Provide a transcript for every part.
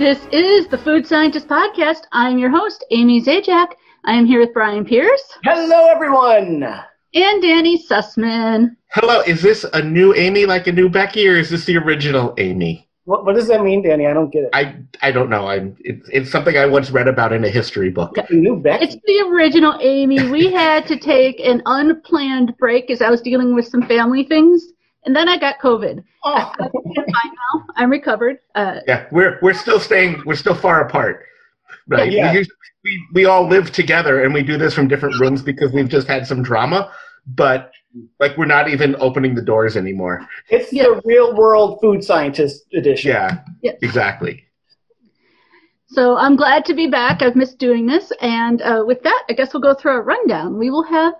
This is the Food Scientist Podcast. I'm your host, Amy Zajac. I am here with Brian Pierce. Hello, everyone. And Danny Sussman. Hello, is this a new Amy like a new Becky, or is this the original Amy? What, what does that mean, Danny? I don't get it. I I don't know. I'm it's, it's something I once read about in a history book. New Becky. It's the original Amy. We had to take an unplanned break as I was dealing with some family things, and then I got COVID. Oh. I'm fine now. I'm recovered. Uh, Yeah, we're we're still staying. We're still far apart. Right. Yeah. We, usually, we we all live together, and we do this from different rooms because we've just had some drama. But like, we're not even opening the doors anymore. It's Yeah. the real world food scientist edition. Yeah. Yeah. Exactly. so I'm glad to be back. I've missed doing this, and uh, with that, I guess we'll go through a rundown. We will have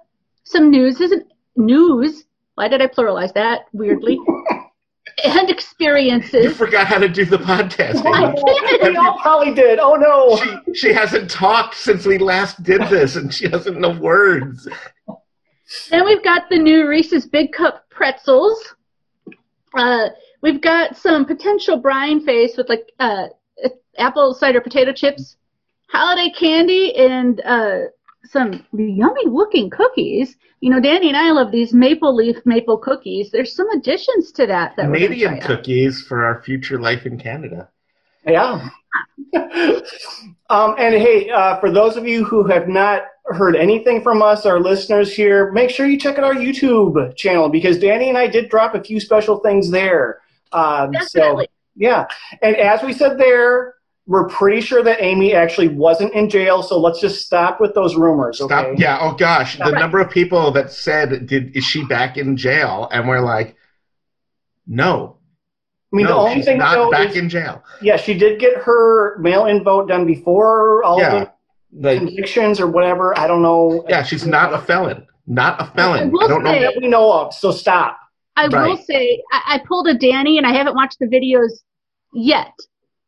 some news. Isn't news? Why did I pluralize that weirdly? and experiences. You forgot how to do the podcast. I Amy. did. we all probably did. Oh no. She, she hasn't talked since we last did this, and she doesn't know words. Then we've got the new Reese's Big Cup pretzels. Uh, we've got some potential brine face with like uh, apple cider potato chips, holiday candy, and uh, some yummy looking cookies. You know, Danny and I love these maple leaf maple cookies. There's some additions to that that we're gonna Canadian try out. cookies for our future life in Canada. Yeah. um, and hey, uh, for those of you who have not heard anything from us, our listeners here, make sure you check out our YouTube channel because Danny and I did drop a few special things there. Um, so Definitely. yeah, and as we said there, we're pretty sure that Amy actually wasn't in jail. So let's just stop with those rumors. Okay. Stop. Yeah. Oh gosh, the Right. number of people that said, "Did is she back in jail?" And we're like, "No, I mean, the no, only she's thing we not know back is, in jail." yeah, she did get her mail-in vote done before all Yeah. the Like, convictions or whatever. I don't know. yeah, she's not a felon. Not a felon. will I don't know. that we know of. So stop. I will say I, I pulled a Danny, and I haven't watched the videos yet,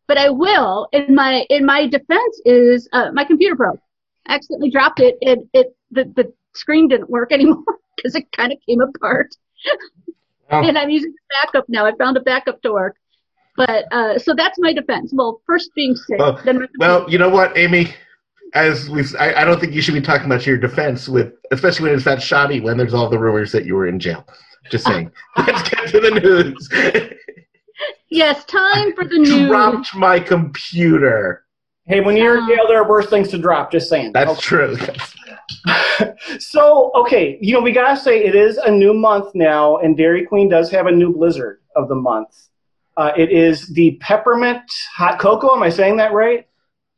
but I will. In my in my defense is uh, my computer broke. I accidentally dropped it, and it the the screen didn't work anymore because it kind of came apart. Oh. And I'm using the backup now. I found a backup to work. But uh, so that's my defense. Well, first being sick, Well, then my Well, you know what, Amy? As we, I, I don't think you should be talking about your defense with, especially when it's that shoddy. When there's all the rumors that you were in jail. Just saying. Let's get to the news. yes, time for the news. Dropped my computer. Hey, when you're in jail, there are worse things to drop. Just saying. That's true. so, okay, you know, we gotta say it is a new month now, and Dairy Queen does have a new blizzard of the month. Uh, it is the peppermint hot cocoa. Am I saying that right?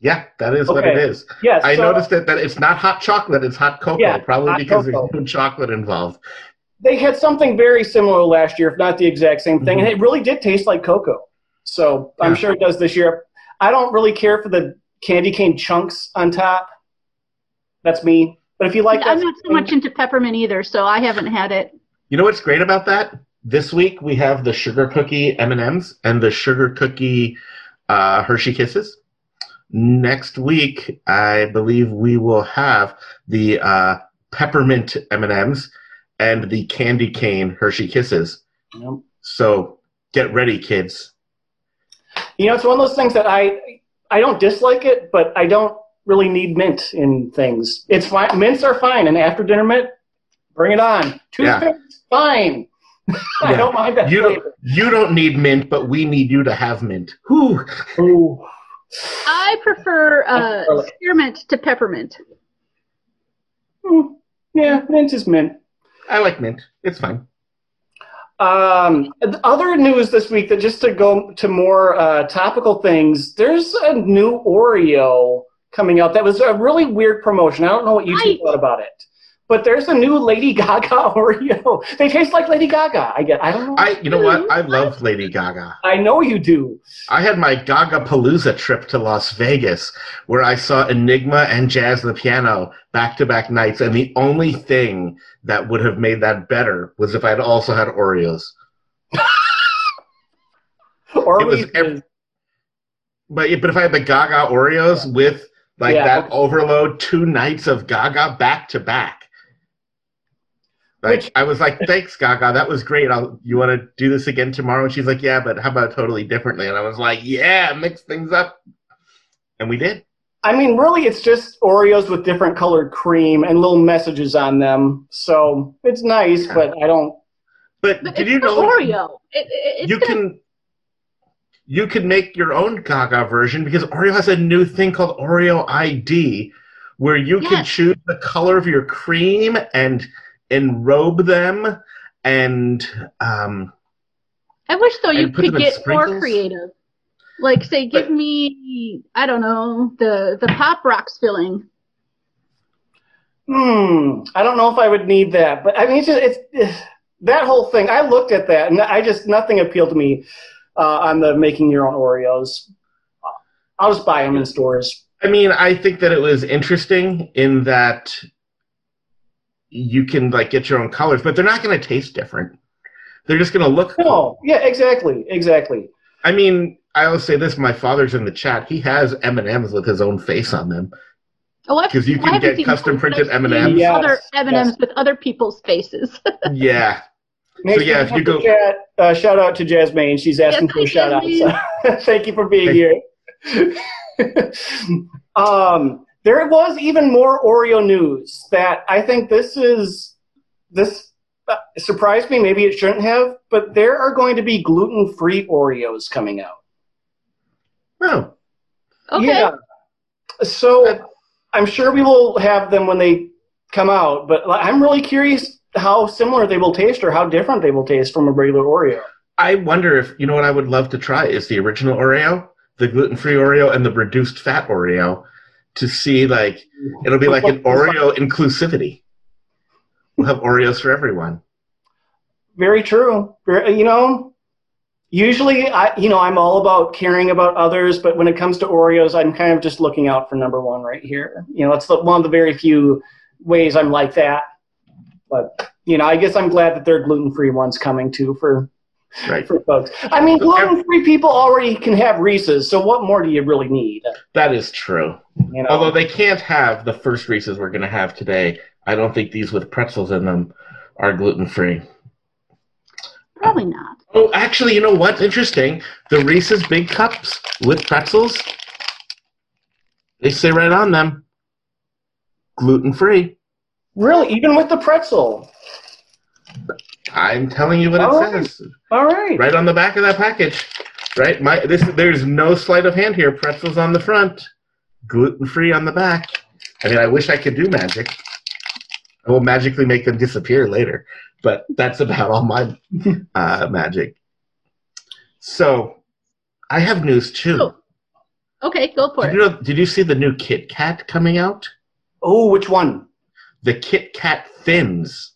Yeah, that is what Okay. it is. Yes. I so noticed that, that it's not hot chocolate, it's hot cocoa, Yeah, probably hot because cocoa. there's no chocolate involved. They had something very similar last year, if not the exact same thing, Mhm. and it really did taste like cocoa. So I'm sure it does this year. I don't really care for the candy cane chunks on top. That's me. But if you like, I'm not so much into peppermint either, so I haven't had it. You know what's great about that? This week we have the sugar cookie M&Ms and the sugar cookie uh, Hershey Kisses. Next week, I believe we will have the uh, peppermint M&Ms and the candy cane Hershey Kisses. You know, So get ready, kids. You know, it's one of those things that I I don't dislike it, but I don't really need mint in things. It's fine. Mints are fine, and after dinner mint, bring it on. Yeah. Toothpicks, fine. I Yeah. don't mind that You don't, you don't need mint, but we need you to have mint. Whew. Ooh. I prefer uh, spearmint to peppermint. Hmm. Yeah, mint is mint. I like mint. It's fine. Um, other news this week that just to go to more uh, topical things, there's a new Oreo coming out that was a really weird promotion. I don't know what you two Right. thought about it, but there's a new Lady Gaga Oreo. They taste like Lady Gaga. I get. I don't know. I, you know what? I mm-hmm. love Lady Gaga. I know you do. I had my Gaga Palooza trip to Las Vegas where I saw Enigma and Jazz and Piano back to back nights, and the only thing that would have made that better was if I had also had Oreos. Or It was we- But but if I had the Gaga Oreos with like Yeah, that okay. overload, two nights of Gaga back to back. Like Which- I was like, "Thanks, Gaga. That was great. I'll, you want to do this again tomorrow?" And she's like, "Yeah, but how about totally differently?" And I was like, "Yeah, mix things up." And we did. I mean, really, it's just Oreos with different colored cream and little messages on them. So it's nice, Yeah. but I don't. But, But did it's you know Oreo. It, it, it's you gonna- can you can make your own Gaga version because Oreo has a new thing called Oreo ID, where you can choose the color of your cream and enrobe them and um, I wish though you could get more creative. Like say, give But- me I don't know the the Pop Rocks filling. Hmm. I don't know if I would need that, but I mean, it's just it's that whole thing. I looked at that, and I just nothing appealed to me uh, on the making your own Oreos. I'll just buy them in stores. I mean, I think that it was interesting in that you can like get your own colors, but they're not going to taste different. They're just going to look. cool. Yeah, exactly, exactly. I mean, I always say this. My father's in the chat. He has M and M's with his own face on them. Oh, I've- 'Cause you can get custom printed M&Ms. Yes, Other M and M's with other people's faces. Yeah, Next, yeah, if you go- chat, uh, shout out to Jasmine. She's asking Yes, for a shout out. So, thank you for being Thank- here. um, there was even more Oreo news that I think this is this uh, surprised me. Maybe it shouldn't have, but there are going to be gluten-free Oreos coming out. oh, okay. Yeah. So I'm sure we will have them when they come out, but I'm really curious how similar they will taste or how different they will taste from a regular Oreo. I wonder if you know what I would love to try is the original Oreo, the gluten-free Oreo, and the reduced fat Oreo, to see like it'll be like an Oreo inclusivity. We'll have Oreos for everyone. Very true. You know, usually I, you know, I'm all about caring about others, but when it comes to Oreos, I'm kind of just looking out for number one right here. You know, it's the, one of the very few ways I'm like that. But you know, I guess I'm glad that there are gluten-free ones coming too for Right. for folks. I mean, gluten-free people already can have Reese's, so what more do you really need? That is true. You know, Although they can't have the first Reese's we're going to have today. I don't think these with pretzels in them are gluten-free. Probably not. Oh, actually, you know what's interesting? The Reese's Big Cups with pretzels, they say right on them, gluten-free. really, even with the pretzel. I'm telling you what it All right. says. All right. Right on the back of that package. Right? My this there's no sleight of hand here. Pretzels on the front, gluten-free on the back. I mean, I wish I could do magic. I will magically make them disappear later, but that's about all my uh, magic. So, I have news too. Oh, Okay, go for Did it. you, know, did you see the new Kit Kat coming out? Oh, which one? The Kit Kat Thins.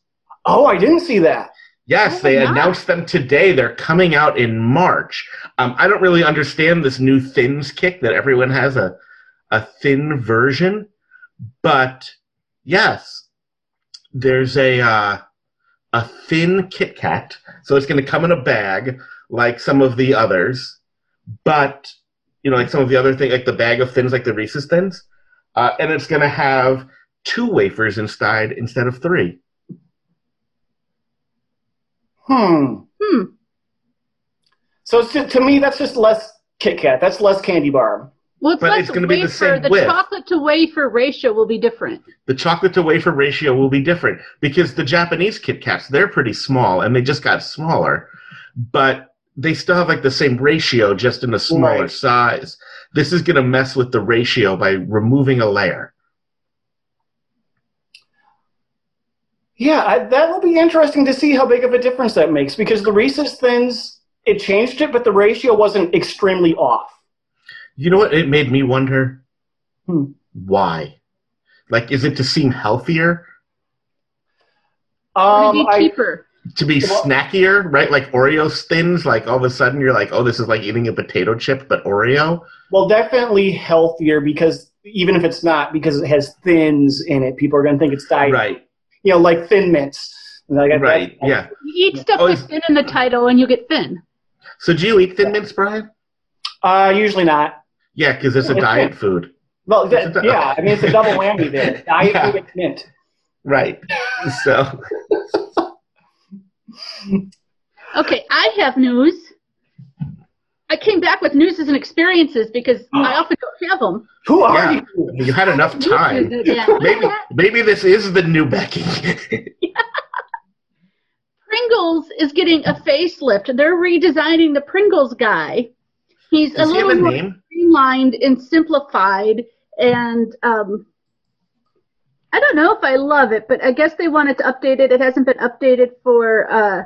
Oh, I didn't see that. Yes, Oh, they nice. announced them today. They're coming out in March. Um, I don't really understand this new Thins kick that everyone has a a thin version, but yes, there's a uh, a thin Kit Kat. So it's going to come in a bag like some of the others, but you know, like some of the other things, like the bag of thins, like the Reese's thins, uh, and it's going to have two wafers inside instead of three. Hmm. Hmm. So to, to me, that's just less Kit Kat. That's less candy bar. Well, it's But less it's gonna be the wafer. same the width. chocolate to wafer ratio will be different. the chocolate to wafer ratio will be different because the Japanese Kit Kats they're pretty small and they just got smaller, but they still have like the same ratio just in a smaller Right. size. This is going to mess with the ratio by removing a layer. Yeah, I, that will be interesting to see how big of a difference that makes because the Reese's Thins, it changed it, but the ratio wasn't extremely off. You know what? It made me wonder Hmm. why. Like, is it to seem healthier, Or Um, to be I, cheaper. to be Well- snackier, right? Like Oreo thins. Like all of a sudden you're like, oh, this is like eating a potato chip, but Oreo. well, definitely healthier because even if it's not, because it has thins in it, people are going to think it's diet. Right. You know, like Thin Mints. Like, that- Right. Yeah. You eat stuff Oh, with thin in the title, and you get thin. So do you eat Thin Mints, Brian? Uh, usually not. Yeah, because it's a It's diet good. food. Well, It's a that, du- yeah, I mean, it's a double whammy there. Diet Yeah. food and mint. Right. So Okay, I have news. I came back with news and experiences because I often don't have them. Who are Yeah. you? You had enough time. Maybe maybe this is the new Becky. Pringles is getting a facelift. They're redesigning the Pringles guy. He's Does a he little a more name? streamlined and simplified, and um, I don't know if I love it, but I guess they wanted to update it. It hasn't been updated for uh,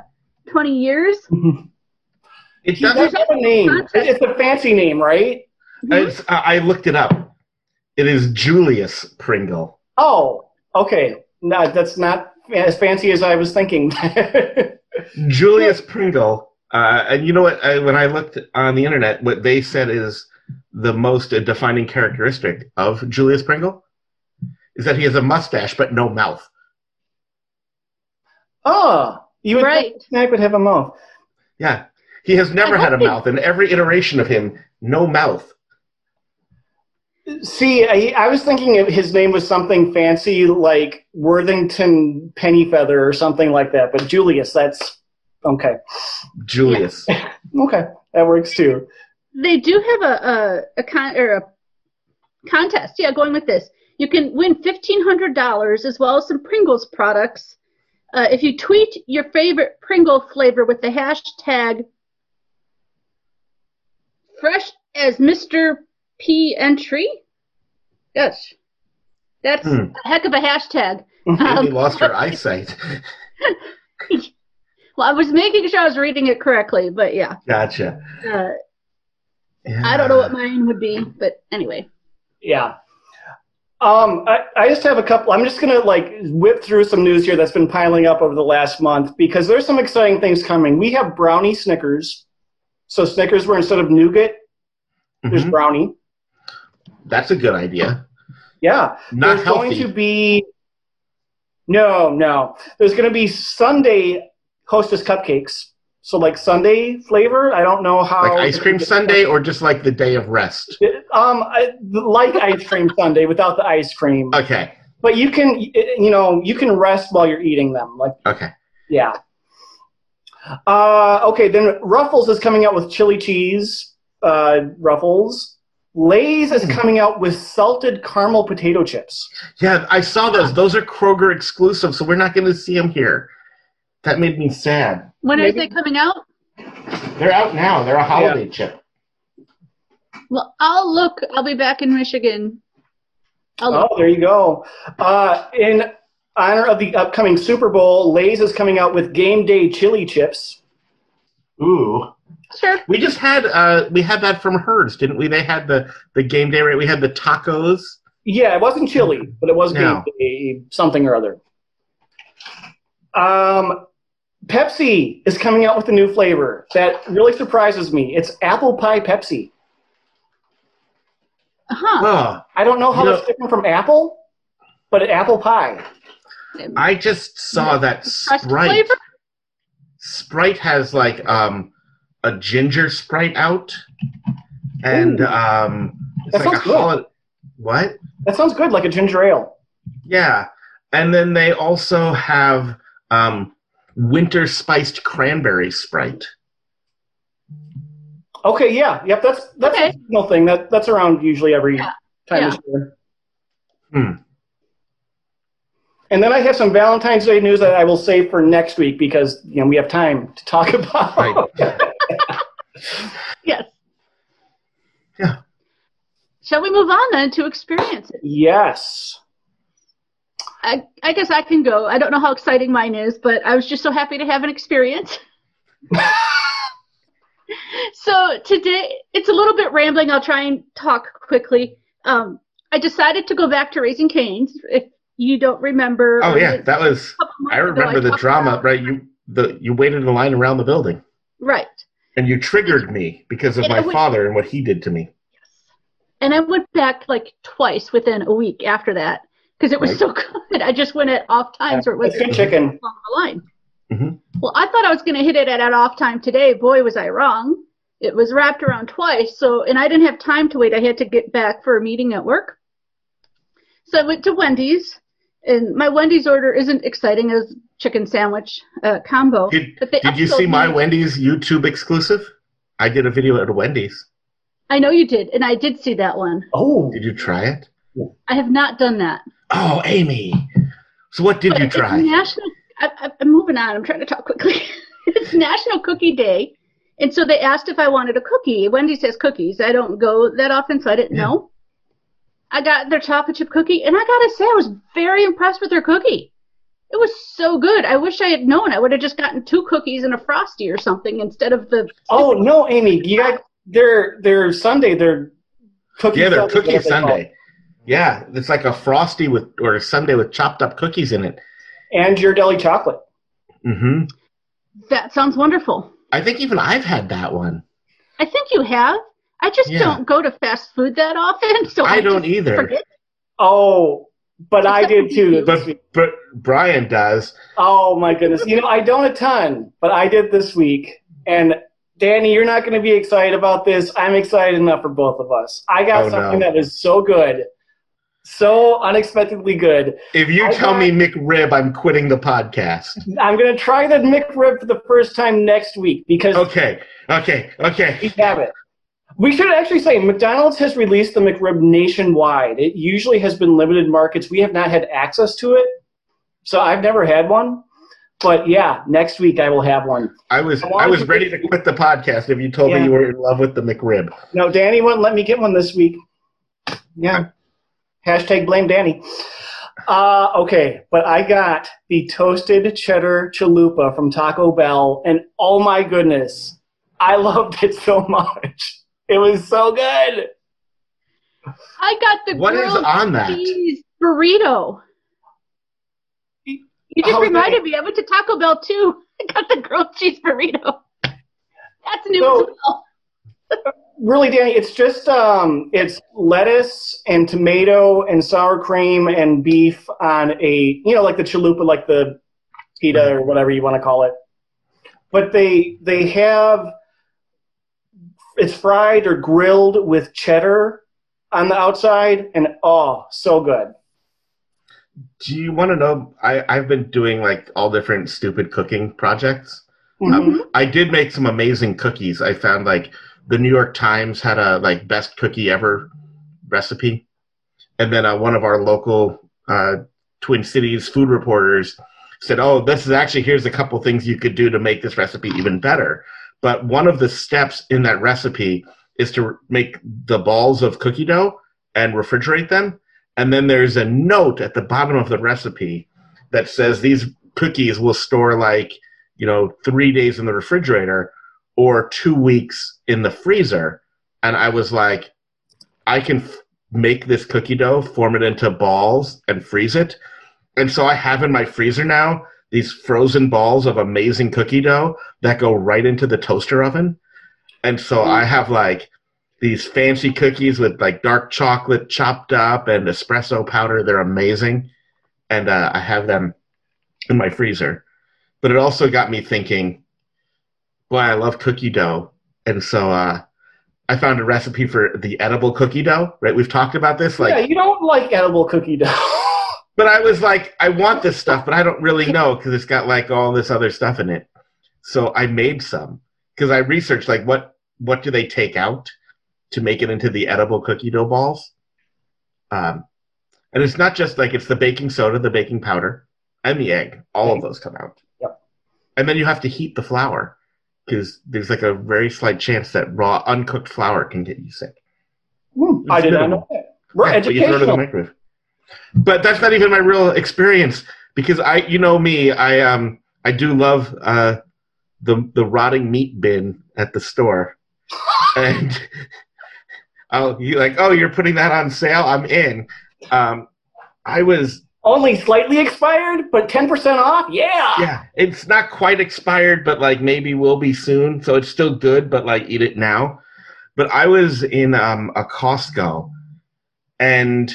20 years. It He does doesn't. have a name. It- It's a fancy name, right? It's, uh, I looked it up. It is Julius Pringle. Oh, okay. No, that's not as fancy as I was thinking. Julius Pringle. Uh, and you know what? I, when I looked on the internet, what they said is the most uh, defining characteristic of Julius Pringle is that he has a mustache but no mouth. oh, you would Right. think Snack would have a mouth. Yeah. He has never had a he- mouth. In every iteration of him, no mouth. See, I, I was thinking his name was something fancy like Worthington Pennyfeather or something like that, but Julius, that's okay. Julius. Okay, that works too. They do have a a, a con or a contest. Yeah, going with this, you can win fifteen hundred dollars as well as some Pringles products uh, if you tweet your favorite Pringle flavor with the hashtag fresh as Mr. P entry. Yes, that's Hmm. a heck of a hashtag. Maybe Um, lost her eyesight. Well, I was making sure I was reading it correctly, but yeah, Gotcha. uh, Yeah. I don't know what mine would be, but anyway. Yeah. Um, I, I just have a couple. I'm just gonna like whip through some news here that's been piling up over the last month because there's some exciting things coming. We have brownie Snickers. So Snickers, where instead of nougat, there's Mhm. brownie. That's a good idea. Yeah. Not there's healthy. going to be no, no. There's going to be Sundae Hostess cupcakes. So like Sunday flavor. I don't know how. like ice cream sundae, or just like the day of rest. Um, I, like ice cream sundae without the ice cream. Okay. But you can, you know, you can rest while you're eating them. Like, Okay. yeah. Uh, okay, then Ruffles is coming out with chili cheese. Uh, Ruffles. Lay's is coming out with salted caramel potato chips. Yeah, I saw those. Those are Kroger exclusive, so we're not going to see them here. That made me sad. When are Maybe- they coming out? They're out now. They're a holiday chip. Well, I'll look. I'll be back in Michigan. I'll look. Oh, there you go. Uh, in honor of the upcoming Super Bowl, Lay's is coming out with game day chili chips. Ooh. Sure. We just had uh we had that from Herds, didn't we? They had the the game day right. We had the tacos. Yeah, it wasn't chili, but it was game day something or other. Um, Pepsi is coming out with a new flavor that really surprises me. It's apple pie Pepsi. Huh. Oh, I don't know how You know- it's different from apple, but apple pie. I just saw that Sprite. Sprite has like um a ginger Sprite out, and Ooh. um it's That like a sounds good. holiday. What? That sounds good, like a ginger ale. Yeah, and then they also have um winter spiced cranberry Sprite. Okay, yeah, yep, that's that's Okay. a seasonal thing. That that's around usually every Yeah. time Yeah. this year. Hmm. And then I have some Valentine's Day news that I will save for next week because you know we have time to talk about. Right. Yes. Yeah. Shall we move on then to experiences? yes. I, I guess I can go. I don't know how exciting mine is, but I was just so happy to have an experience. so today, it's a little bit rambling. I'll try and talk quickly. Um, I decided to go back to Raising Cane's. If you don't remember, Oh yeah, that was. couple months I ago, remember the talked drama. about- Right, you the you waited in line around the building, Right. and you triggered me because of And my I would- father and what he did to me. Yes. And I went back like twice within a week after that because it was Right. so good. I just went at off times where it was good chicken. along the line. Mhm. Well, I thought I was going to hit it at an off time today. Boy, was I wrong. It was wrapped around twice. So, and I didn't have time to wait. I had to get back for a meeting at work. So I went to Wendy's, and my Wendy's order isn't exciting as chicken sandwich uh, combo. Did, but they did you see my made- Wendy's YouTube exclusive? I did a video at Wendy's. I know you did, and I did see that one. Oh, Did you try it? I have not done that. Oh, Amy. So what did But you it's try? National. I, I, I'm moving on. I'm trying to talk quickly. it's National Cookie Day, and so they asked if I wanted a cookie. Wendy says cookies. I don't go that often, so I didn't Yeah. know. I got their chocolate chip cookie, and I gotta say, I was very impressed with their cookie. It was so good. I wish I had known. I would have just gotten two cookies and a frosty or something instead of the. oh no, Amy, you got their their Sunday, their cookie. yeah, they're Sunday, cookie they call. Sunday. Yeah, it's like a frosty with or a sundae with chopped up cookies in it. and your deli chocolate. Mm hmm That sounds wonderful. I think even I've had that one. I think you have. I just Yeah. don't go to fast food that often, so I don't either. Forget. Oh, but I Except did too. But but Brian does. Oh my goodness. You know, I don't a ton, but I did this week. And Danny, you're not going to be excited about this. I'm excited enough for both of us. I got Oh, something no. that is so good. So unexpectedly good. If you I tell got- me McRib, I'm quitting the podcast. I'm going to try the McRib for the first time next week because Okay, okay, okay. we okay. have it. We should actually say McDonald's has released the McRib nationwide. It usually has been limited markets. We have not had access to it. So I've never had one. But yeah, next week I will have one. I was I was ready to quit the podcast if you told Yeah. me you were in love with the McRib. No, Danny wouldn't let me get one this week. Yeah. Hashtag blame Danny. Uh, okay, but I got the toasted cheddar chalupa from Taco Bell, and oh my goodness, I loved it so much. It was so good. I got the What is grilled on that? cheese burrito. You just How's that? reminded me. I went to Taco Bell too. I got the grilled cheese burrito. That's new So- as well. Really, Danny, it's just um, it's lettuce and tomato and sour cream and beef on a you know like the chalupa, like the pita or whatever you want to call it. But they they have it's fried or grilled with cheddar on the outside, and oh, so good. Do you want to know? I I've been doing like all different stupid cooking projects. Mhm. Um, I did make some amazing cookies. I found like the New York Times had a like best cookie ever recipe, and then uh, one of our local uh, Twin Cities food reporters said, "Oh, this is actually here's a couple things you could do to make this recipe even better." But one of the steps in that recipe is to make the balls of cookie dough and refrigerate them, and then there's a note at the bottom of the recipe that says these cookies will store like you know, three days in the refrigerator or two weeks in the freezer. And I was like, I can f- make this cookie dough, form it into balls, and freeze it. And so I have in my freezer now these frozen balls of amazing cookie dough that go right into the toaster oven. And so I have like these fancy cookies with like dark chocolate chopped up and espresso powder. They're amazing. And uh, I have them in my freezer but it also got me thinking boy i love cookie dough and so uh, i found a recipe for the edible cookie dough right we've talked about this like yeah, you don't like edible cookie dough. But i was like i want this stuff but i don't really know because it's got like all this other stuff in it. So i made some because i researched like what what do they take out to make it into the edible cookie dough balls? Um, and it's not just like it's the baking soda the baking powder and the egg. All of those come out. Yep. and then you have to heat the flour because there's like a very slight chance that raw uncooked flour can get you sick. Hmm, I did not know that. We're yeah, but you throw it in the educational. But that's not even my real experience because I, you know me, I um, I do love uh, the the rotting meat bin at the store, and oh, you like, oh, you're putting that on sale? I'm in. Um, I was, Only slightly expired, but 10% off? Yeah. yeah, it's not quite expired, but like maybe will be soon, so it's still good. But like, eat it now. But I was in um, a Costco, and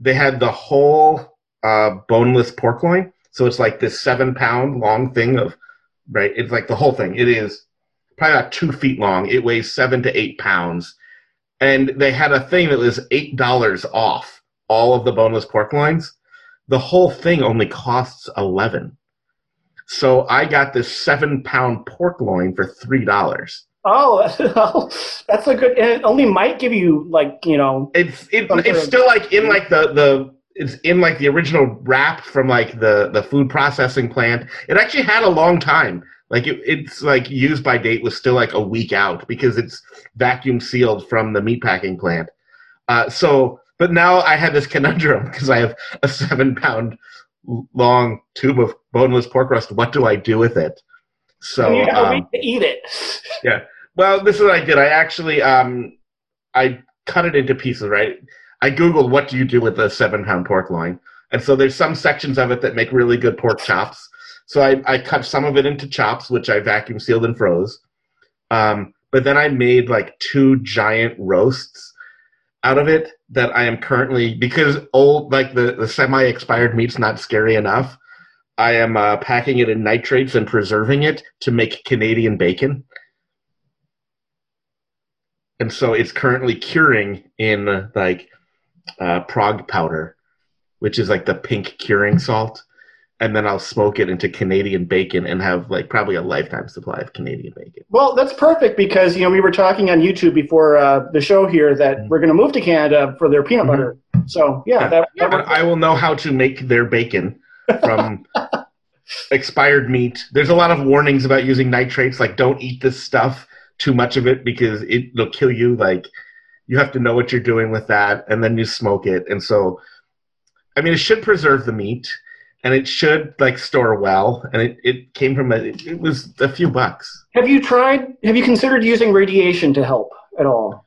they had the whole uh, boneless pork loin. So it's like this seven pound long thing of, right? It's like the whole thing. It is probably about two feet long. It weighs seven to eight pounds. And they had a thing that was eight dollars off all of the boneless pork loins. The whole thing only costs eleven. So I got this seven pound pork loin for three dollars. Oh, that's a good. And it only might give you like you know. It's it, it's still like in like the the it's in like the original wrap from like the the food processing plant. It actually had a long time. Like it, it's like used by date was still like a week out because it's vacuum sealed from the meatpacking plant. Uh, so, but now I had this conundrum because I have a seven pound long tube of boneless pork rust. What do I do with it? So you got a um, week to eat it. Well, this is what I did. I actually um, I cut it into pieces. Right. I googled what do you do with a seven pound pork loin, and so there's some sections of it that make really good pork chops. So I, I cut some of it into chops, which I vacuum sealed and froze. Um, but then I made like two giant roasts out of it that I am currently because old like the, the semi expired meat's not scary enough. I am uh, packing it in nitrates and preserving it to make Canadian bacon. And so it's currently curing in like uh, Prague powder, which is like the pink curing salt. And then I'll smoke it into Canadian bacon and have like probably a lifetime supply of Canadian bacon. Well, that's perfect because you know we were talking on YouTube before uh, the show here that we're going to move to Canada for their peanut Mhm. butter. So yeah, that, that And I will know how to make their bacon from expired meat. There's a lot of warnings about using nitrates, like don't eat this stuff, too much of it because it, it'll kill you. Like you have to know what you're doing with that, and then you smoke it. And so, I mean, it should preserve the meat, and it should like store well. And it, it came from a, it was a few bucks. Have you tried? Have you considered using radiation to help at all?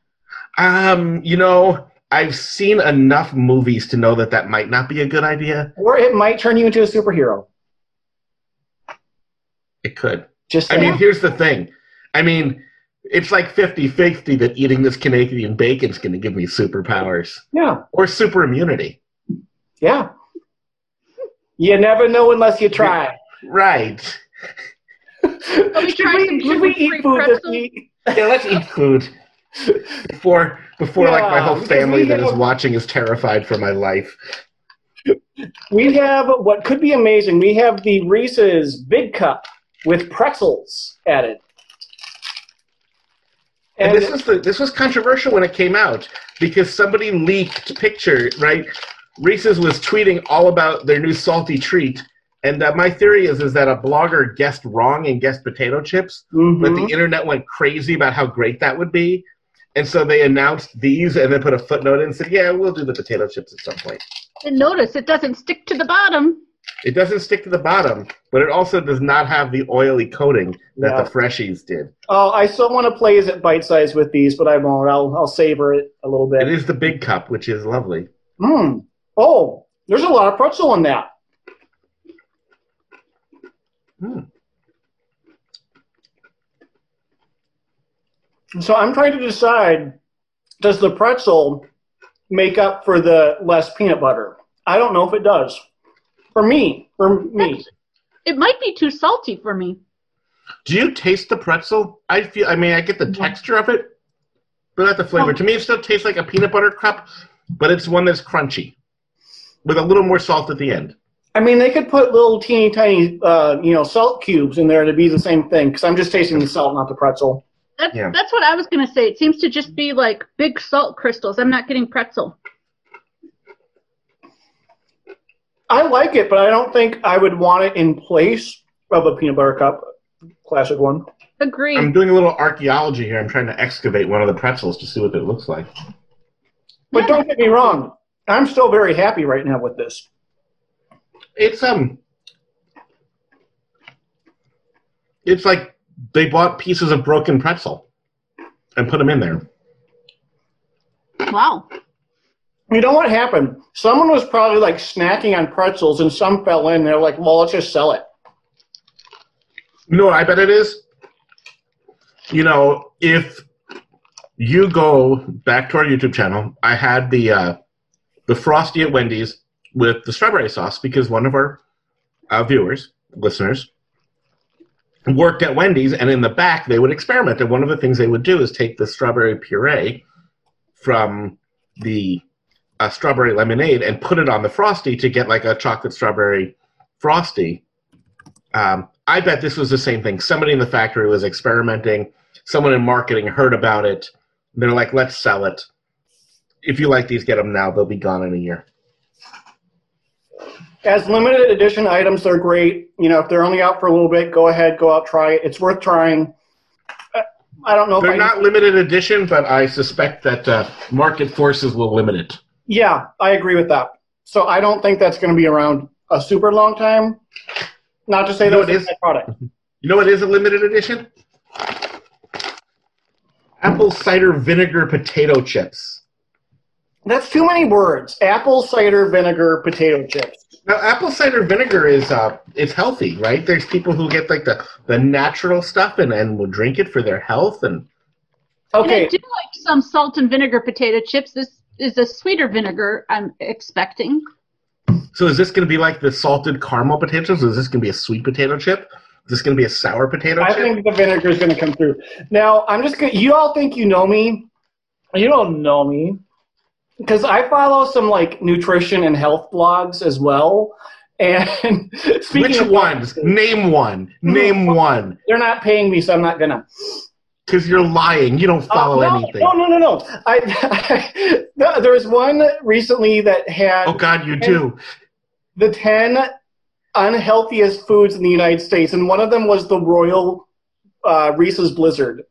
Um, you know, I've seen enough movies to know that that might not be a good idea. Or it might turn you into a superhero. It could. Just I mean, here's the thing. I mean, it's like 50 50 that eating this Canadian bacon is going to give me superpowers yeah, or super immunity. yeah. You never know unless you try. Right. should we, should we eat food this week? Yeah, let's eat food. Before, before like my whole family we that is have- watching is terrified for my life. We have what could be amazing. We have the Reese's Big Cup with pretzels added. And, And, this was the this was controversial when it came out because somebody leaked picture, right? Reese's was tweeting all about their new salty treat, and uh, my theory is is that a blogger guessed wrong and guessed potato chips, Mhm. but the internet went crazy about how great that would be, and so they announced these and then put a footnote in and said, "Yeah, we'll do the potato chips at some point." And notice it doesn't stick to the bottom. It doesn't stick to the bottom, but it also does not have the oily coating that Yeah. the freshies did. oh, I still want to play as it bite size with these, but I won't. I'll I'll savor it a little bit. It is the big cup, which is lovely. Mm. Oh, there's a lot of pretzel in that. Mm. So I'm trying to decide: does the pretzel make up for the less peanut butter? I don't know if it does. For me, for me, That's- It might be too salty for me. Do you taste the pretzel? I feel. I mean, I get the texture of it, but not the flavor. Oh. To me, it still tastes like a peanut butter cup, but it's one that's crunchy, with a little more salt at the end. I mean, they could put little teeny tiny, uh, you know, salt cubes in there to be the same thing. Because I'm just tasting the salt, not the pretzel. That's Yeah. that's what I was gonna say. It seems to just be like big salt crystals. I'm not getting pretzel. I like it, but I don't think I would want it in place of a peanut butter cup, classic one. Agree. I'm doing a little archaeology here. I'm trying to excavate one of the pretzels to see what it looks like. But don't get me wrong, I'm still very happy right now with this. It's um, it's like they bought pieces of broken pretzel and put them in there. wow. You know what happened? Someone was probably like snacking on pretzels, and some fell in. They're like, "Well, let's just sell it." What I bet it is? You know, if you go back to our YouTube channel, I had the uh, the frosty at Wendy's with the strawberry sauce because one of our uh, viewers, listeners, worked at Wendy's, and in the back they would experiment. And one of the things they would do is take the strawberry puree from the uh, strawberry lemonade and put it on the frosty to get like a chocolate strawberry frosty. Um, I bet this was the same thing. Somebody in the factory was experimenting. Someone in marketing heard about it. They're like, let's sell it. If you like these, get them now. They'll be gone in a year. As limited edition items, they're great. You know, if they're only out for a little bit, go ahead, go out, try it. It's worth trying. Uh, I don't know They're not limited edition, but I suspect that uh, market forces will limit it. Yeah, I agree with that. So I don't think that's going to be around a super long time. Not to say You know that it's is- a product. You know what is a limited edition? Apple cider vinegar potato chips. That's too many words. Apple cider vinegar potato chips. Now, apple cider vinegar is uh, it's healthy, right? There's people who get like the, the natural stuff and, and will drink it for their health. And And Okay, I do like some salt and vinegar potato chips. This is a sweeter vinegar, I'm expecting. so, is this going to be like the salted caramel potatoes? Or is this going to be a sweet potato chip? Is this going to be a sour potato I chip? think the vinegar is going to come through. Now, I'm just going to, you all think you know me. You don't know me. Because I follow some like nutrition and health blogs as well. And speaking Which of ones? Name one. Name one. they're not paying me, so I'm not gonna. Because you're lying. You don't Uh, follow no, anything. No, no, no, no. I, there was one recently that had Oh God, you do. the 10 unhealthiest foods in the United States, and one of them was the Royal uh, Reese's Blizzard.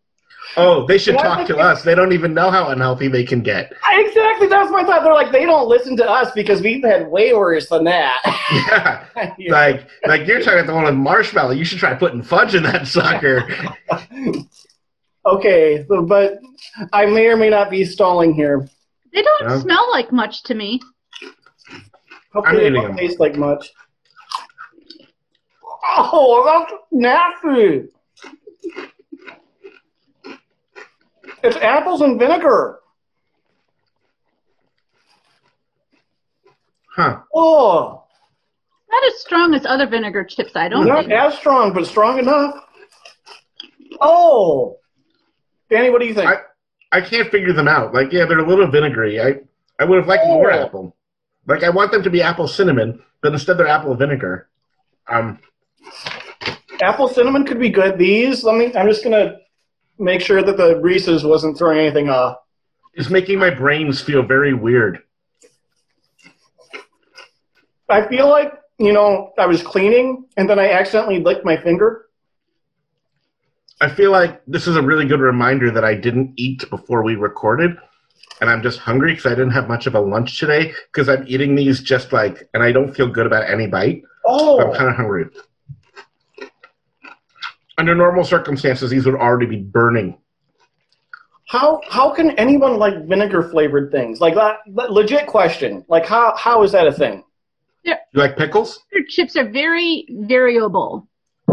Oh, they should talk to us. They don't even know how unhealthy they can get. Exactly, that's my thought. They're like, they don't listen to us because we've had way worse than that. Yeah. Yeah. Like, like you're talking about the one with marshmallow. You should try putting fudge in that sucker. okay, so, but I may or may not be stalling here. They don't Yeah. smell like much to me. Hopefully, they eating don't them. taste like much. Oh, that's nasty. It's apples and vinegar. Huh. Oh, Not as strong as other vinegar chips, I don't not think. as strong, but strong enough. Oh, Danny, what do you think? I, I can't figure them out. Like, yeah, they're a little vinegary. I, I would have liked more Oh. apple. Like, I want them to be apple cinnamon, but instead they're apple vinegar. Um, Apple cinnamon could be good. These, let me. I'm just gonna make sure that the Reese's wasn't throwing anything off. it's making my brains feel very weird. I feel like you know I was cleaning and then I accidentally licked my finger. I feel like this is a really good reminder that I didn't eat before we recorded, and I'm just hungry because I didn't have much of a lunch today. Because I'm eating these just like, and I don't feel good about any bite. Oh, I'm kind of hungry. Under normal circumstances, these would already be burning. how how can anyone like vinegar flavored things? Like that, that legit question. Like how how is that a thing? Yeah. You like pickles? Vinegar chips are very variable.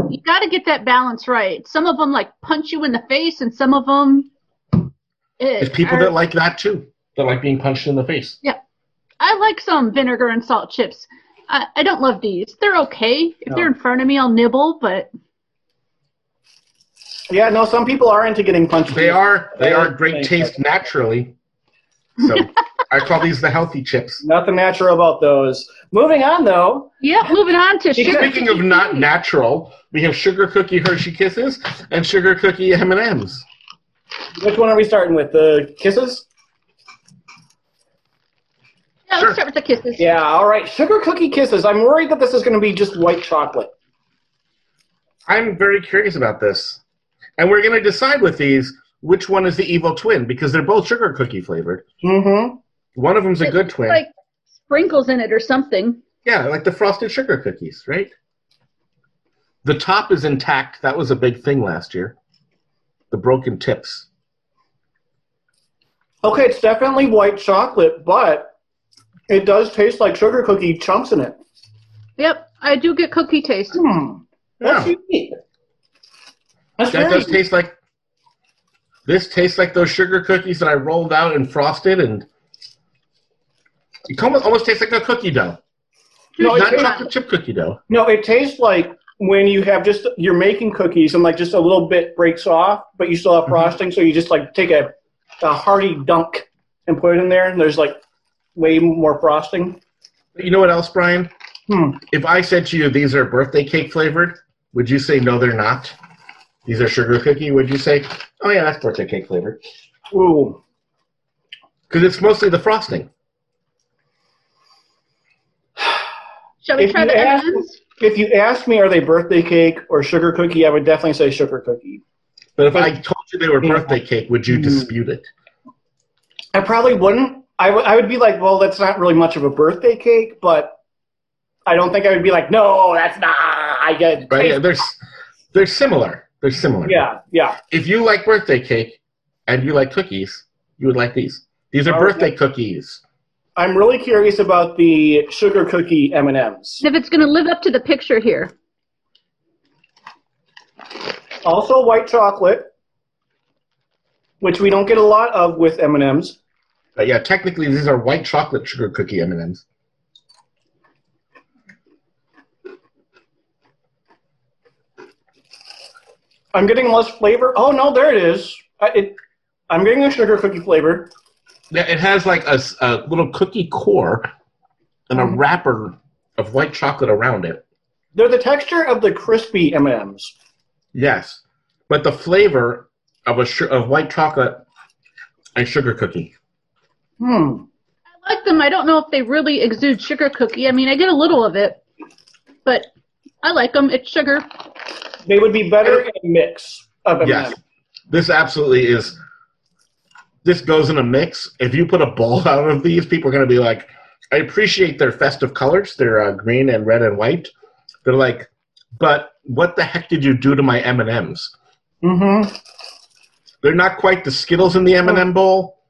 You got to get that balance right. Some of them like punch you in the face, and some of them. There's people that like that too. That like being punched in the face. Yeah, I like some vinegar and salt chips. I, I don't love these. They're okay. If No. they're in front of me, I'll nibble, but Yeah, no, some people are into getting punched. They are they are great taste naturally. So I call these the healthy chips. Nothing natural about those. Moving on though. yeah. Moving on to sugar. Speaking of not natural, we have sugar cookie Hershey Kisses and sugar cookie M and M's. Which one are we starting with? The kisses? Yeah, Sure. let's start with the kisses. Yeah, all right. Sugar cookie kisses. I'm worried that this is going to be just white chocolate. I'm very curious about this, and we're going to decide with these which one is the evil twin because they're both sugar cookie flavored. Mm-hmm. One of them's a good looks twin. Like sprinkles in it or something. Yeah, like the frosted sugar cookies, right? The top is intact. That was a big thing last year. The broken tips. Okay, it's definitely white chocolate, but it does taste like sugar cookie chunks in it. Yep, I do get cookie taste. Hmm. That's Yeah. unique. That's That very does taste like. This tastes like those sugar cookies that I rolled out and frosted, and it almost, almost tastes like a cookie dough. No, Not it- chocolate chip cookie dough. No, it tastes like when you have just you're making cookies and like just a little bit breaks off, but you still have Mhm. frosting, so you just like take a, a hearty dunk and put it in there, and there's like way more frosting. You know what else, Brian? Hmm. If I said to you these are birthday cake flavored, Would you say no? They're not. These are sugar cookie. Would you say? Oh yeah, that's birthday cake flavor. Ooh. Because it's mostly the frosting. Shall we If try the ask- M&Ms? If you ask me, are they birthday cake or sugar cookie? I would definitely say sugar cookie. But if I told you they were birthday cake, would you Mm. dispute it? I probably wouldn't. I would- be like, well, that's not really much of a birthday cake, but I don't think I would be like, no, that's not. I get Right? Yeah, they're they're similar. They're similar. yeah, yeah. If you like birthday cake and you like cookies, you would like these. These are Oh, birthday yeah. cookies. I'm really curious about the sugar cookie M and M's. If it's going to live up to the picture here. Also, white chocolate, which we don't get a lot of with M and M's. But yeah, technically these are white chocolate sugar cookie M&Ms. I'm getting less flavor. Oh no, there it is. I, it, I'm getting a sugar cookie flavor. Yeah, it has like a little cookie core and a Mhm. wrapper of white chocolate around it. They're the texture of the crispy M and M's. Yes, but the flavor of a su- of white chocolate and sugar cookie. Hmm. I like them. I don't know if they really exude sugar cookie. I mean, I get a little of it, but I like them. It's sugar. They would be better in a mix of M and Yes, this absolutely is. This goes in a mix. If you put a bowl out of these, people are going to be like, I appreciate their festive colors. They're uh, green and red and white. They're like, but what the heck did you do to my M and M's? Mm-hmm. They're not quite the Skittles in the M and m bowl,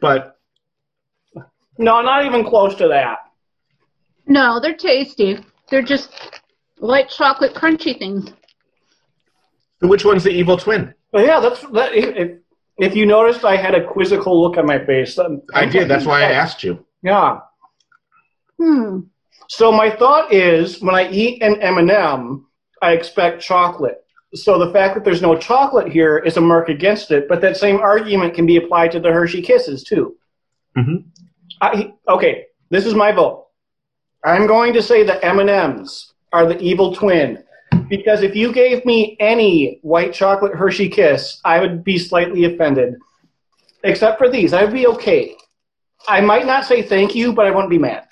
but No, not even close to that. No, they're tasty. They're just white chocolate crunchy things. which one's the evil twin? But yeah, that's that. If, if you noticed, I had a quizzical look on my face. I'm- I did. That's why I asked you. Yeah. Hmm. So my thought is, when I eat an M&M, I expect chocolate. So the fact that there's no chocolate here is a mark against it. But that same argument can be applied to the Hershey Kisses too. Mhm. I, okay, this is my vote. I'm going to say the M&Ms are the evil twin because if you gave me any white chocolate Hershey Kiss, I would be slightly offended. Except for these, I'd be okay. I might not say thank you, but I wouldn't be mad.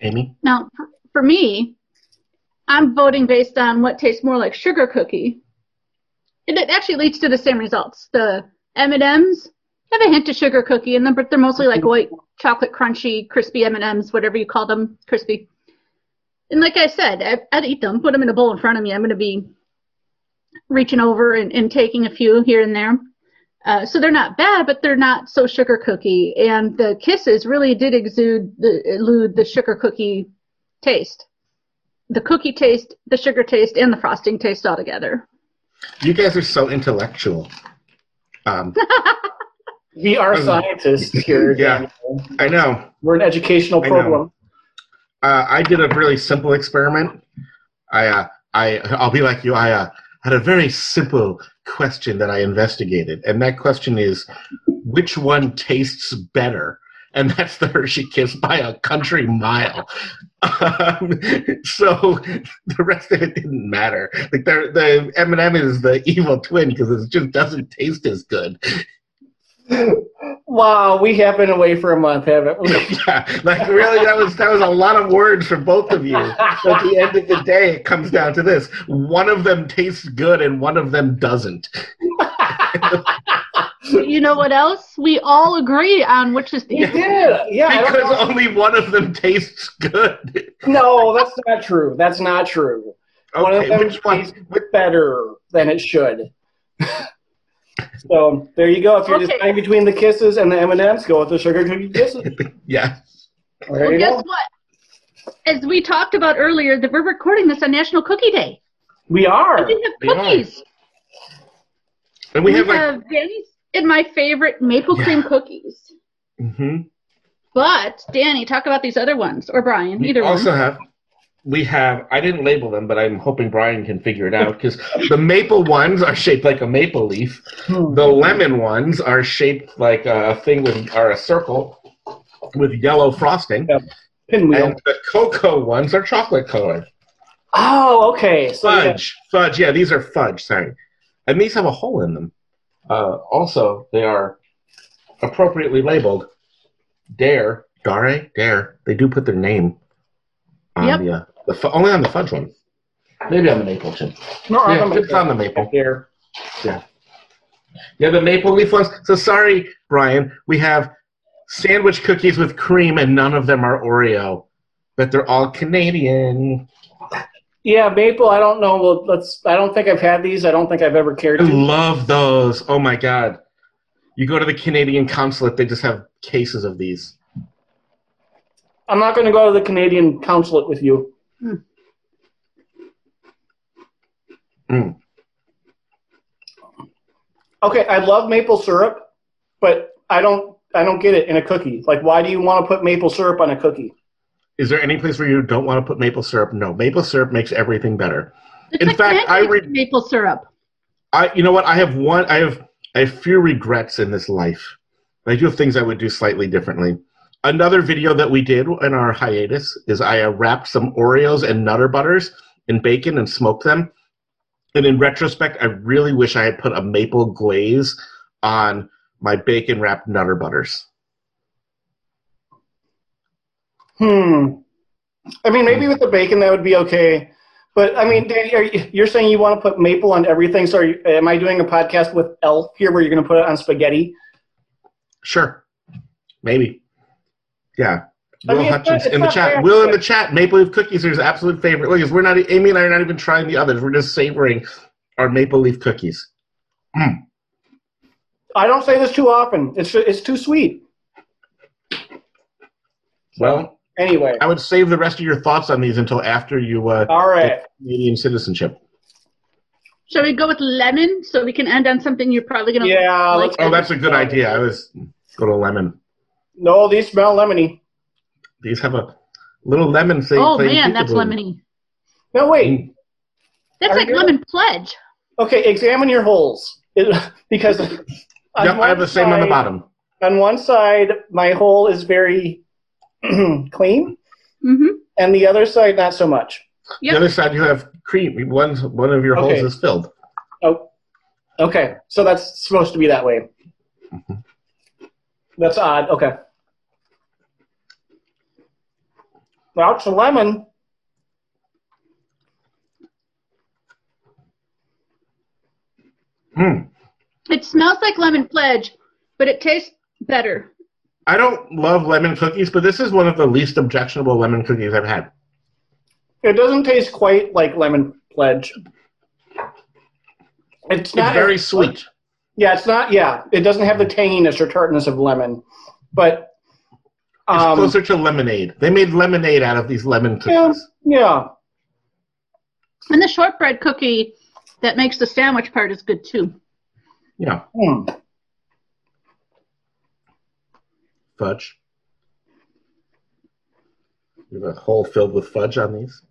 Amy? Now, for, for me, I'm voting based on what tastes more like sugar cookie. And it actually leads to the same results. The M&Ms have a hint of sugar cookie in them, but they're mostly like mm-hmm. white chocolate crunchy, crispy M&Ms, whatever you call them, crispy. And like I said, I, I'd eat them, put them in a bowl in front of me. I'm going to be reaching over and, and taking a few here and there. Uh, so they're not bad, but they're not so sugar cookie. And the kisses really did exude the elude the sugar cookie taste, the cookie taste, the sugar taste, and the frosting taste all together. You guys are so intellectual. Um, We are scientists here. yeah. Daniel. I know. We're an educational program. Uh, I did a really simple experiment. I, uh, I, I'll be like you. I uh, had a very simple question that I investigated, and that question is, which one tastes better? And that's the Hershey Kiss by a country mile. Um, so the rest of it didn't matter. Like the the M and m is the evil twin because it just doesn't taste as good. Wow, we have been away for a month, haven't we? yeah, like really, that was that was a lot of words for both of you. But at the end of the day, it comes down to this: one of them tastes good, and one of them doesn't. you know what else? We all agree on which is the We did. Yeah. Because only one of them tastes good. No, that's not true. That's not true. One of Okay, them which one? tastes better than it should. So there you go. If you're Okay. deciding between the kisses and the M and M's, go with the sugar cookie kisses. Yeah. There Well, you guess go. what? As we talked about earlier, that we're recording this on National Cookie Day. We are. We have We cookies. And we, have like. Danny's and my favorite maple Yeah. cream cookies. Mm-hmm. But Danny, talk about these other ones, or Brian, We either also one. have. We have. I didn't label them, but I'm hoping Brian can figure it out because the maple ones are shaped like a maple leaf. Hmm. The lemon ones are shaped like a thing with, or a circle with yellow frosting. Pinwheel. And the cocoa ones are chocolate colored. Oh, okay. So yeah. Fudge, fudge. Yeah, these are fudge. Sorry, and these have a hole in them. Uh, also, they are appropriately labeled. Dare, Dare, Dare. They do put their name on Yep. the, uh, the fu- only on the fudge one. Maybe on the maple chip. No, Yeah, I'm it's on the maple. Here. Yeah, the maple leaf ones. So sorry, Brian. We have sandwich cookies with cream, and none of them are Oreo, but they're all Canadian. Yeah, maple. I don't know. Well, let's. I don't think I've had these. I don't think I've ever cared I to. love those. Oh my god. You go to the Canadian consulate, they just have cases of these. I'm not going to go to the Canadian consulate with you. Mm. Okay, I love maple syrup, but I don't. I don't get it in a cookie. Like, why do you want to put maple syrup on a cookie? Is there any place where you don't want to put maple syrup? No, maple syrup makes everything better. It's In like fact, I pancakes re- with maple syrup. I, you know what? I have one. I have a few regrets in this life. I do have things I would do slightly differently. Another video that we did in our hiatus is I uh, wrapped some Oreos and Nutter Butters in bacon and smoked them. And in retrospect, I really wish I had put a maple glaze on my bacon wrapped Nutter Butters. Hmm. I mean, maybe with the bacon that would be okay. But I mean, Danny, are you, you're saying you want to put maple on everything? So, are you, am I doing a podcast with Elf here, where you're going to put it on spaghetti? Sure, maybe. Yeah. I Will mean, Hutchins not- it's in the chat. Will in the chat. Maple leaf cookies are his absolute favorite. Look, 'cause we're not. Amy and I are not even trying the others. We're just savoring our maple leaf cookies. I don't say this too often. It's it's too sweet. Well, Anyway, I would save the rest of your thoughts on these until after you uh, all right. get Canadian citizenship. Shall we go with lemon so we can end on something you're probably gonna Yeah, like? let's- Oh, that's a good idea. I was go to lemon. No, these smell lemony. These have a little lemon thing. Oh playing man, that's lemony. No, wait. That's Are like you- lemon pledge. Okay, examine your holes It- because on Yep, I have one the same on the bottom. On one side, my hole is very clean, Mm-hmm. and the other side, not so much. Yep. The other side, you have cream. One one of your Okay. holes is filled. Oh, okay. So that's supposed to be that way. Mhm. That's odd. Okay. That's a lemon. Hmm. It smells like lemon pledge, but it tastes better. I don't love lemon cookies, but this is one of the least objectionable lemon cookies I've had. It doesn't taste quite like lemon pledge. It's It's not very sweet. Yeah, it's not. Yeah, it doesn't have the tanginess or tartness of lemon, but It's um, closer to lemonade. They made lemonade out of these lemon yeah, cookies. yeah. And the shortbread cookie that makes the sandwich part is good too. Yeah. Hmm. Fudge. You have a hole filled with fudge on these.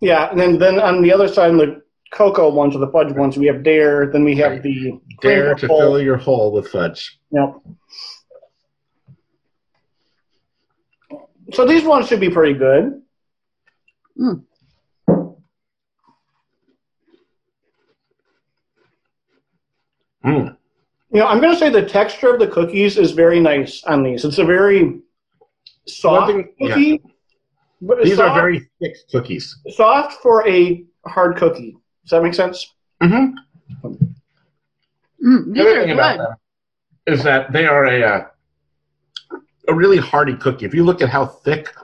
Yeah, and then then on the other side, on the cocoa ones or the fudge ones, we have dare. Then we have Right. the Dare cream to puff fill your hole with fudge. Yep. So these ones should be pretty good. Mm. Mm. You know, I'm going to say the texture of the cookies is very nice on these. It's a very soft One thing- yeah. cookie. But it's These are very thick cookies. soft for a hard cookie. Does that make sense? Mm-hmm. Mm, these The other are thing about good. them is that they are a uh, a really hearty cookie. If you look at how thick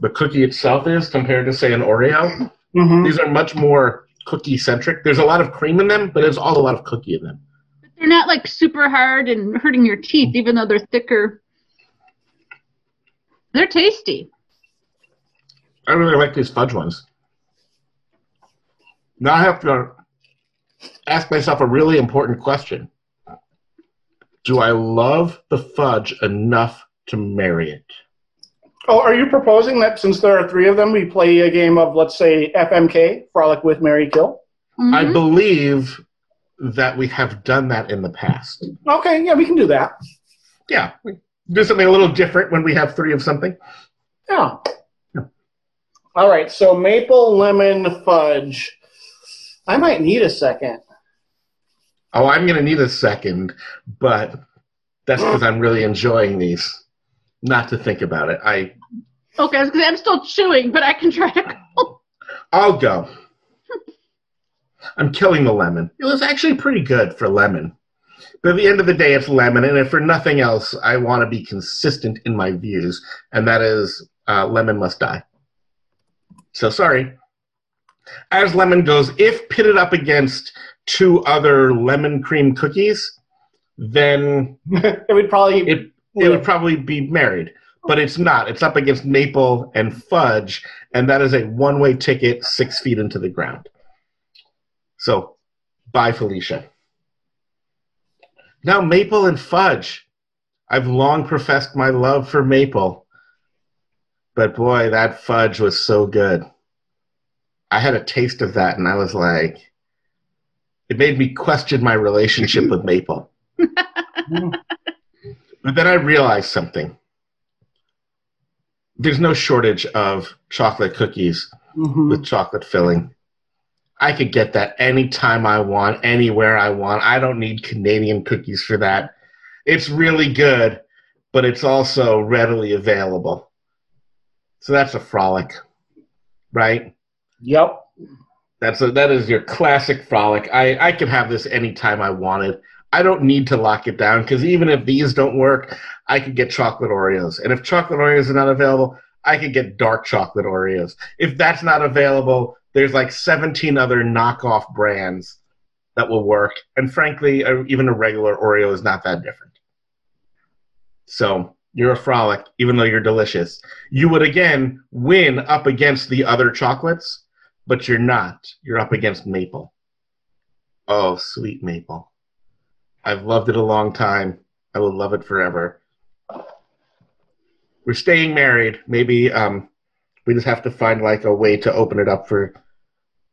the cookie itself is compared to say an Oreo, Mm-hmm. these are much more cookie centric. There's a lot of cream in them, but there's all a lot of cookie in them. But they're not like super hard and hurting your teeth, even though they're thicker. They're tasty. I really like these fudge ones. Now I have to ask myself a really important question. Do I love the fudge enough to marry it? Oh, are you proposing that since there are three of them, we play a game of, let's say, FMK, Frolic with Marry Kill? I Mhm. believe that we have done that in the past. Okay, yeah, we can do that. Yeah, we do something a little different when we have three of something. Yeah. All right, so maple lemon fudge. I might need a second. Oh, I'm going to need a second, but that's because I'm really enjoying these. Not to think about it. I Okay, I was gonna say, I'm still chewing, but I can try to. go. I'll go. I'm killing the lemon. It was actually pretty good for lemon. But at the end of the day, it's lemon, and if for nothing else, I want to be consistent in my views, and that is uh, lemon must die. So sorry. As lemon goes, if pitted up against two other lemon cream cookies, then it would probably it it would probably be married. But it's not. It's up against maple and fudge, and that is a one way ticket six feet into the ground. So, bye, Felicia. Now, maple and fudge. I've long professed my love for maple, but boy, that fudge was so good. I had a taste of that, and I was like, it made me question my relationship with maple. But then I realized something. There's no shortage of chocolate cookies Mhm. with chocolate filling. I could get that anytime I want, anywhere I want. I don't need Canadian cookies for that. It's really good, but it's also readily available. So that's a frolic, right? Yep. That's a, that is your classic frolic. I, I could have this anytime I wanted. I don't need to lock it down because even if these don't work, I could get chocolate Oreos. And if chocolate Oreos are not available, I could get dark chocolate Oreos. If that's not available, there's like 17 other knockoff brands that will work. And frankly, even a regular Oreo is not that different. So you're a frolic, even though you're delicious. You would again win up against the other chocolates but you're not. You're up against maple. Oh, sweet maple. I've loved it a long time. I will love it forever. We're staying married. Maybe um, we just have to find like a way to open it up for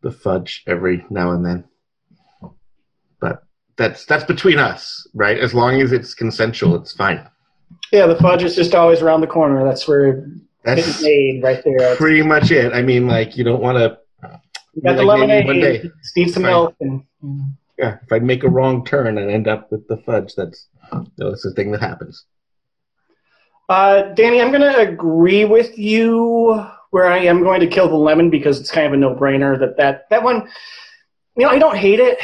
the fudge every now and then. But that's that's between us, right? As long as it's consensual, it's fine. Yeah, the fudge is just always around the corner. That's where it's That's made right there. pretty much it. I mean, like you don't want to You got the like lemonade. one day. Just need some milk and yeah, if I make a wrong turn and end up with the fudge, that's that's the thing that happens. Uh, Danny, I'm going to agree with you where I am going to kill the lemon because it's kind of a no-brainer that that, that one, you know, I don't hate it.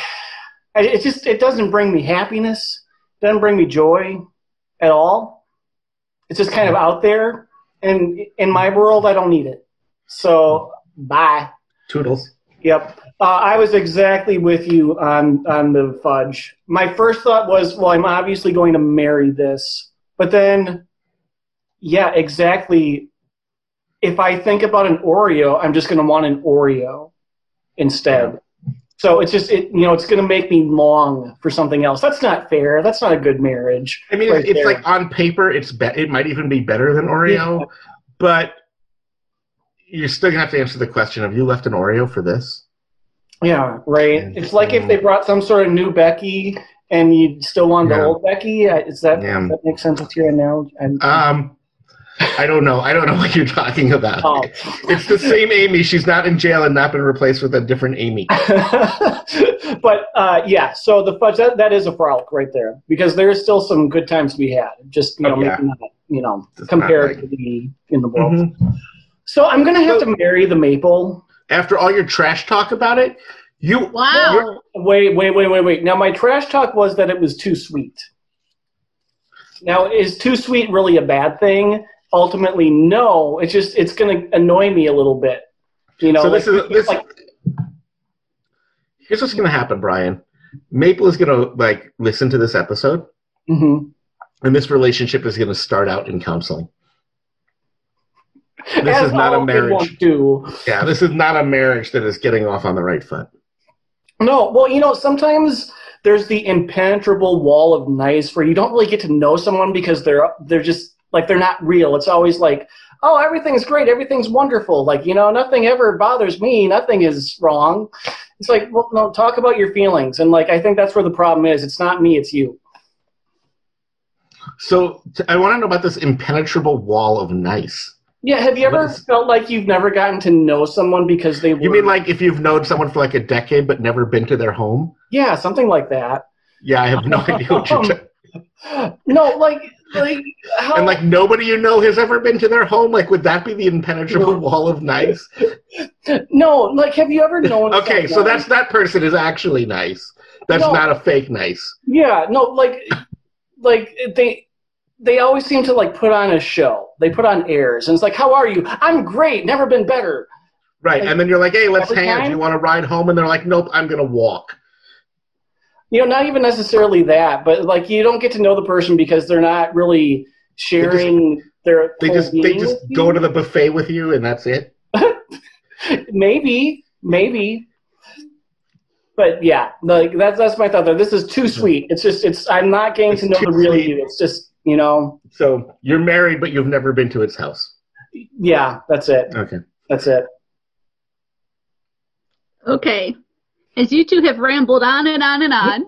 I, it just, it doesn't bring me happiness. It doesn't bring me joy at all. It's just kind of out there. And in my world, I don't need it. So, bye. Toodles. Yep. Uh, I was exactly with you on on the fudge. My first thought was, well, I'm obviously going to marry this, but then, yeah, exactly. If I think about an Oreo, I'm just going to want an Oreo instead. So it's just it, you know, it's going to make me long for something else. That's not fair. That's not a good marriage. I mean, right it's, it's like on paper, it's be- it might even be better than Oreo, but you're still gonna have to answer the question: Have you left an Oreo for this? Yeah, right. It's like if they brought some sort of new Becky and you still want the old Becky. Uh, Is that Yeah. does that make sense with your analogy? I'm- Um, I don't know. I don't know what you're talking about. Oh. It's the same Amy. She's not in jail and not been replaced with a different Amy. but uh, yeah, so the fudge that, that is a frolic right there because there is still some good times to be had. Just you know, Oh, yeah. maybe not you know compared not to the in the world. Mhm. So I'm gonna have to marry the maple. After all your trash talk about it, you Wow. Wait, wait, wait, wait, wait. Now my trash talk was that it was too sweet. Now is too sweet really a bad thing? Ultimately, no. It's just it's gonna annoy me a little bit. You know, so this like- is this. like here's what's gonna happen, Brian. Maple is gonna like listen to this episode, mhm. and this relationship is gonna start out in counseling. This As is not a marriage. Yeah, this is not a marriage that is getting off on the right foot. No, well, you know, sometimes there's the impenetrable wall of nice where you don't really get to know someone because they're they're just like they're not real. It's always like, oh, everything's great, everything's wonderful. Like you know, nothing ever bothers me. Nothing is wrong. It's like, well, no, talk about your feelings. And like, I think that's where the problem is. It's not me, it's you. So I want to know about this impenetrable wall of nice. Yeah, have you ever is- felt like you've never gotten to know someone because they were You mean like if you've known someone for like a decade but never been to their home? Yeah, something like that. Yeah, I have no idea what you're um, talking. No, like like how And like nobody you know has ever been to their home. Like, would that be the impenetrable wall of nice? No, like have you ever known Okay, so that's that person is actually nice. That's No. not a fake nice. Yeah, no, like like they they always seem to like put on a show. They put on airs and it's like, "How are you?" "I'm great. Never been better." Right. And then you're like, hey, let's hang out. Do you want to ride home? And they're like, nope, I'm going to walk. You know, not even necessarily that, but like you don't get to know the person because they're not really sharing their They just they just go to the buffet with you and that's it. maybe, maybe. But yeah, like that's that's my thought there. This is too mm-hmm. sweet. It's just it's I'm not getting It's to know the real sweet. you. It's just you know, So you're married, but you've never been to its house. yeah, that's it. Okay. That's it. Okay. As you two have rambled on and on and on,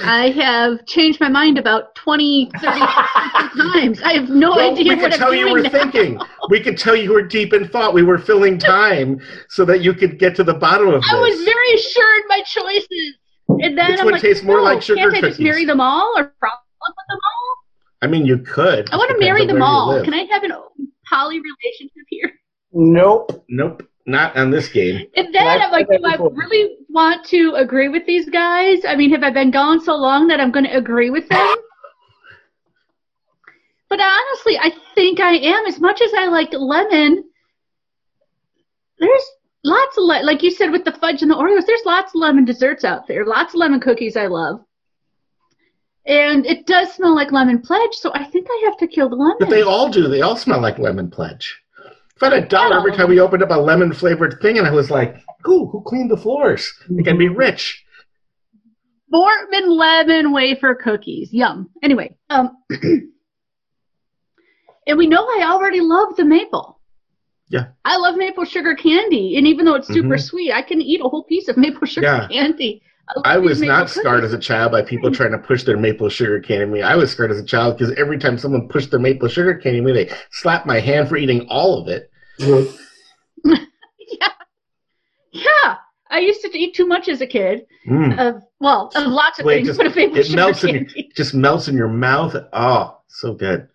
I have changed my mind about 20, 30 times. I have no Well, idea we what could I'm tell you were now. thinking. We could tell you were deep in thought. We were filling time so that you could get to the bottom of this. I was very sure in my choices. And then Which I'm one like, tastes more no, like sugar can't I just marry them all or fall in love with them all? I mean, you could. I want to marry them all. Can I have an poly relationship here? Nope. Nope, not on this game. And then I've I'm like, do that I really want to agree with these guys? I mean, have I been gone so long that I'm going to agree with them? But honestly, I think I am. As much as I like lemon, there's lots of le- like you said with the fudge and the Oreos. There's lots of lemon desserts out there. Lots of lemon cookies I love, and it does smell like lemon pledge. So I think I have to kill the lemon. But they all do. They all smell like lemon pledge. I had a dollar every time we opened up a lemon flavored thing, and I was like, "Ooh, who cleaned the floors? I can be rich." Voortman lemon wafer cookies. Yum. Anyway, um, and we know I already love the maple. Yeah. I love maple sugar candy, and even though it's super Mhm. sweet, I can eat a whole piece of maple sugar Yeah. candy. I was not scarred as a child by people trying to push their maple sugar candy at me. I was scarred as a child because every time someone pushed their maple sugar candy at me, they slapped my hand for eating all of it. Yeah, yeah. I used to eat too much as a kid. Mm. Of well, of lots of Wait, things, just- it melts in your, just melts in your mouth. Oh, so good.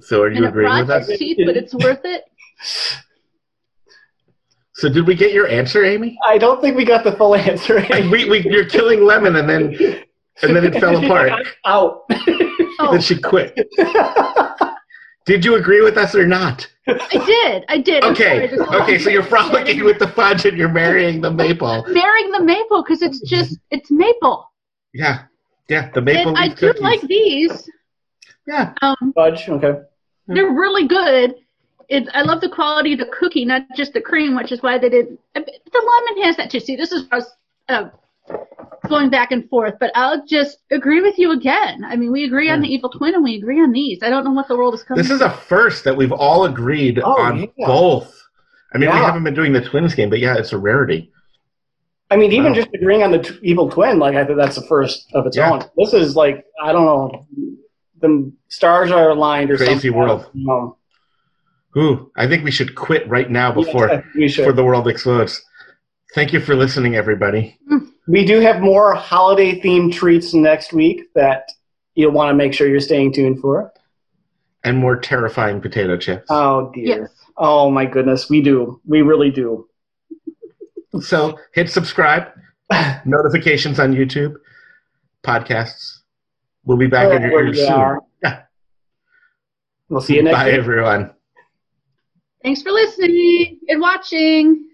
So, are you and agreeing with us? teeth, but it's worth it. So, did we get your answer, Amy? I don't think we got the full answer. we, we, you're killing lemon, and then and then it fell apart. Out. Oh, Then she quit. Did you agree with us or not? I did. I did. I'm sorry, Okay, okay. So you're frolicking with the fudge, and you're marrying the maple. marrying the maple because it's just it's maple. Yeah, yeah. The maple and I leaf do cookies. like these. yeah, Um, Fudge. Okay. they're really good. It, I love the quality of the cookie, not just the cream, which is why they did. The lemon has that too. See, this is us uh, going back and forth, but I'll just agree with you again. I mean, we agree on the evil twin, and we agree on these. I don't know what the world is coming. this is a first that we've all agreed Oh, on yeah. both. I mean, we haven't been doing the twins game, but yeah, it's a rarity. I mean, even Wow. just agreeing on the t- evil twin, like I think that's the first of its Yeah. own. This is like I don't know, the stars are aligned or Crazy something. world. Um, Ooh, I think we should quit right now before yes, we before the world explodes. Thank you for listening, everybody. Mm. we do have more holiday themed treats next week that you'll want to make sure you're staying tuned for. And more terrifying potato chips. Oh dear. Yes. Oh my goodness, we do. We really do. So hit subscribe, notifications on YouTube, podcasts. We'll be back in your ears soon. Yeah. We'll see you next Bye, week. everyone. Thanks for listening and watching.